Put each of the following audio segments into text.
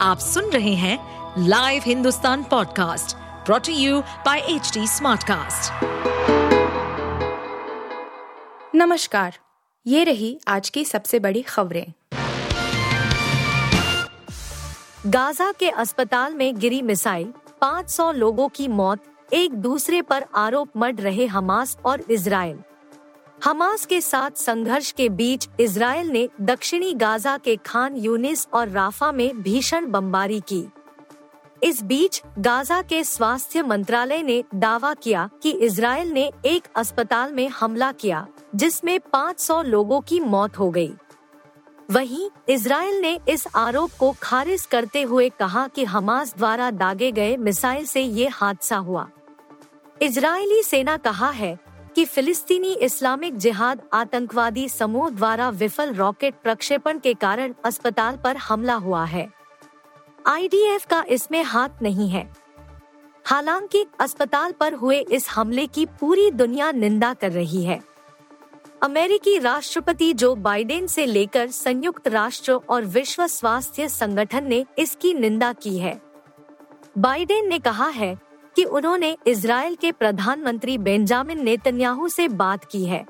आप सुन रहे हैं live Hindustan podcast brought you by H smartcast. नमस्कार, ये रही आज की सबसे बड़ी खबरें गाजा के अस्पताल में गिरी मिसाइल 500 लोगों की मौत, एक दूसरे पर आरोप मढ़ रहे हमास और इसराइल हमास के साथ संघर्ष के बीच इसराइल ने दक्षिणी गाजा के खान यूनिस और राफा में भीषण बमबारी की इस बीच गाजा के स्वास्थ्य मंत्रालय ने दावा किया कि इसराइल ने एक अस्पताल में हमला किया, जिसमें 500 लोगों की मौत हो गई। वहीं इसराइल ने इस आरोप को खारिज करते हुए कहा कि हमास द्वारा दागे गए मिसाइल से ये हादसा हुआ इजरायली सेना कहा है कि फिलिस्तीनी इस्लामिक जिहाद आतंकवादी समूह द्वारा विफल रॉकेट प्रक्षेपण के कारण अस्पताल पर हमला हुआ है। आईडीएफ का इसमें हाथ नहीं है। हालाँकि अस्पताल पर हुए इस हमले की पूरी दुनिया निंदा कर रही है। अमेरिकी राष्ट्रपति जो बाइडेन से लेकर संयुक्त राष्ट्र और विश्व स्वास्थ्य संगठन ने इसकी निंदा की है। बाइडेन ने कहा है कि उन्होंने इसराइल के प्रधानमंत्री बेंजामिन नेतन्याहू से बात की है।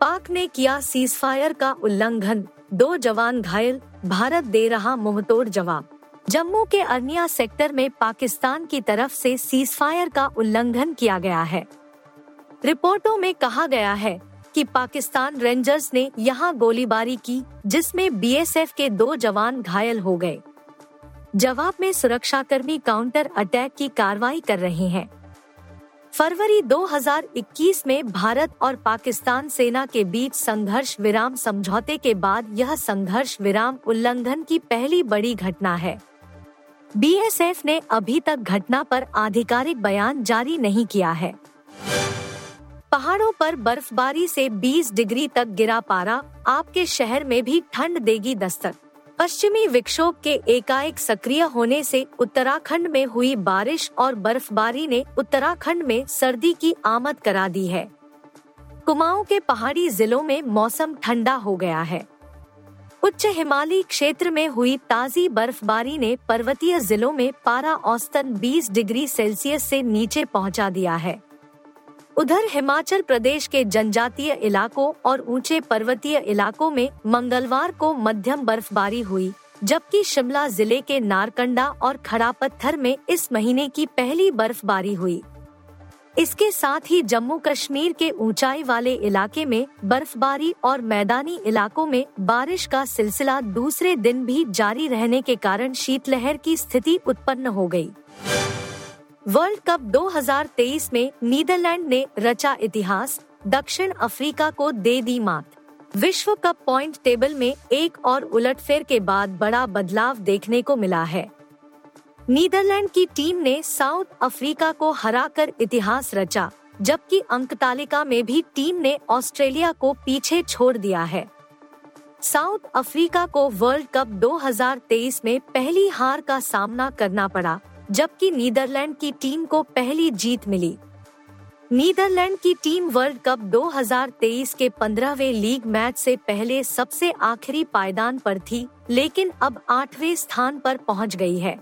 पाक ने किया सीजफायर का उल्लंघन। दो जवान घायल, भारत दे रहा मुंहतोड़ जवाब। जम्मू के अर्निया सेक्टर में पाकिस्तान की तरफ़ से सीजफायर का उल्लंघन किया गया है। रिपोर्टों में कहा गया है कि पाकिस्तान रेंजर्स ने यहाँ गोलीबारी की, जिसमें बीएसएफ के दो जवान घायल हो गए। जवाब में सुरक्षाकर्मी काउंटर अटैक की कार्रवाई कर रहे हैं। फरवरी 2021 में भारत और पाकिस्तान सेना के बीच संघर्ष विराम समझौते के बाद यह संघर्ष विराम उल्लंघन की पहली बड़ी घटना है। बीएसएफ ने अभी तक घटना पर आधिकारिक बयान जारी नहीं किया है। पहाड़ों पर बर्फबारी से 20 डिग्री तक गिरा पारा आपके शहर में भी ठंड देगी दस्तक। पश्चिमी विक्षोभ के एकाएक सक्रिय होने से उत्तराखंड में हुई बारिश और बर्फबारी ने उत्तराखंड में सर्दी की आमद करा दी है। कुमाऊं के पहाड़ी जिलों में मौसम ठंडा हो गया है। उच्च हिमालयी क्षेत्र में हुई ताजी बर्फबारी ने पर्वतीय जिलों में पारा औसतन 20 डिग्री सेल्सियस से नीचे पहुँचा दिया है। उधर हिमाचल प्रदेश के जनजातीय इलाकों और ऊँचे पर्वतीय इलाकों में मंगलवार को मध्यम बर्फबारी हुई, जबकि शिमला ज़िले के नारकंडा और खड़ा पत्थर में इस महीने की पहली बर्फबारी हुई इसके साथ ही जम्मू कश्मीर के ऊंचाई वाले इलाके में बर्फबारी और मैदानी इलाकों में बारिश का सिलसिला दूसरे दिन भी जारी रहने के कारण शीतलहर की स्थिति उत्पन्न हो गई। वर्ल्ड कप 2023 में नीदरलैंड ने रचा इतिहास, दक्षिण अफ्रीका को दे दी मात। विश्व कप पॉइंट टेबल में एक और उलटफेर के बाद बड़ा बदलाव देखने को मिला है। नीदरलैंड की टीम ने साउथ अफ्रीका को हराकर इतिहास रचा, जबकि अंक तालिका में भी टीम ने ऑस्ट्रेलिया को पीछे छोड़ दिया है। साउथ अफ्रीका को वर्ल्ड कप 2023 में पहली हार का सामना करना पड़ा जबकि नीदरलैंड की टीम को पहली जीत मिली। नीदरलैंड की टीम वर्ल्ड कप 2023 के पंद्रहवे लीग मैच से पहले सबसे आखिरी पायदान पर थी, लेकिन अब आठवें स्थान पर पहुँच गई है।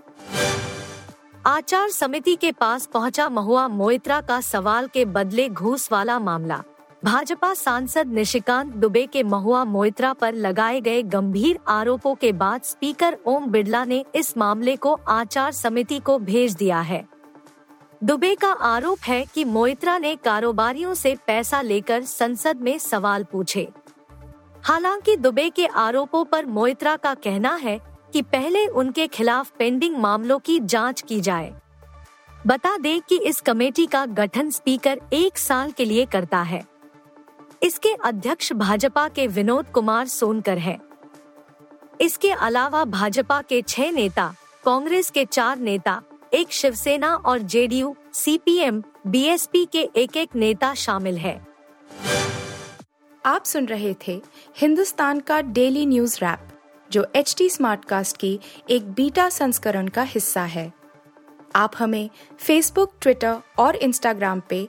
आचार समिति के पास पहुँचा महुआ मोइत्रा का सवाल के बदले घूस वाला मामला। भाजपा सांसद निशिकांत दुबे के महुआ मोइत्रा पर लगाए गए गंभीर आरोपों के बाद स्पीकर ओम बिरला ने इस मामले को आचार समिति को भेज दिया है। दुबे का आरोप है कि मोइत्रा ने कारोबारियों से पैसा लेकर संसद में सवाल पूछे। हालाँकि दुबे के आरोपों पर मोइत्रा का कहना है कि पहले उनके खिलाफ पेंडिंग मामलों की जाँच की जाए। बता दें कि इस कमेटी का गठन स्पीकर एक साल के लिए करता है। इसके अध्यक्ष भाजपा के विनोद कुमार सोनकर हैं। इसके अलावा भाजपा के छह नेता कांग्रेस के चार नेता एक शिवसेना और जेडीयू, सीपीएम, बीएसपी के एक एक नेता शामिल है आप सुन रहे थे हिंदुस्तान का डेली न्यूज़ रैप जो एच टी स्मार्ट कास्ट की एक बीटा संस्करण का हिस्सा है आप हमें फेसबुक ट्विटर और इंस्टाग्राम पे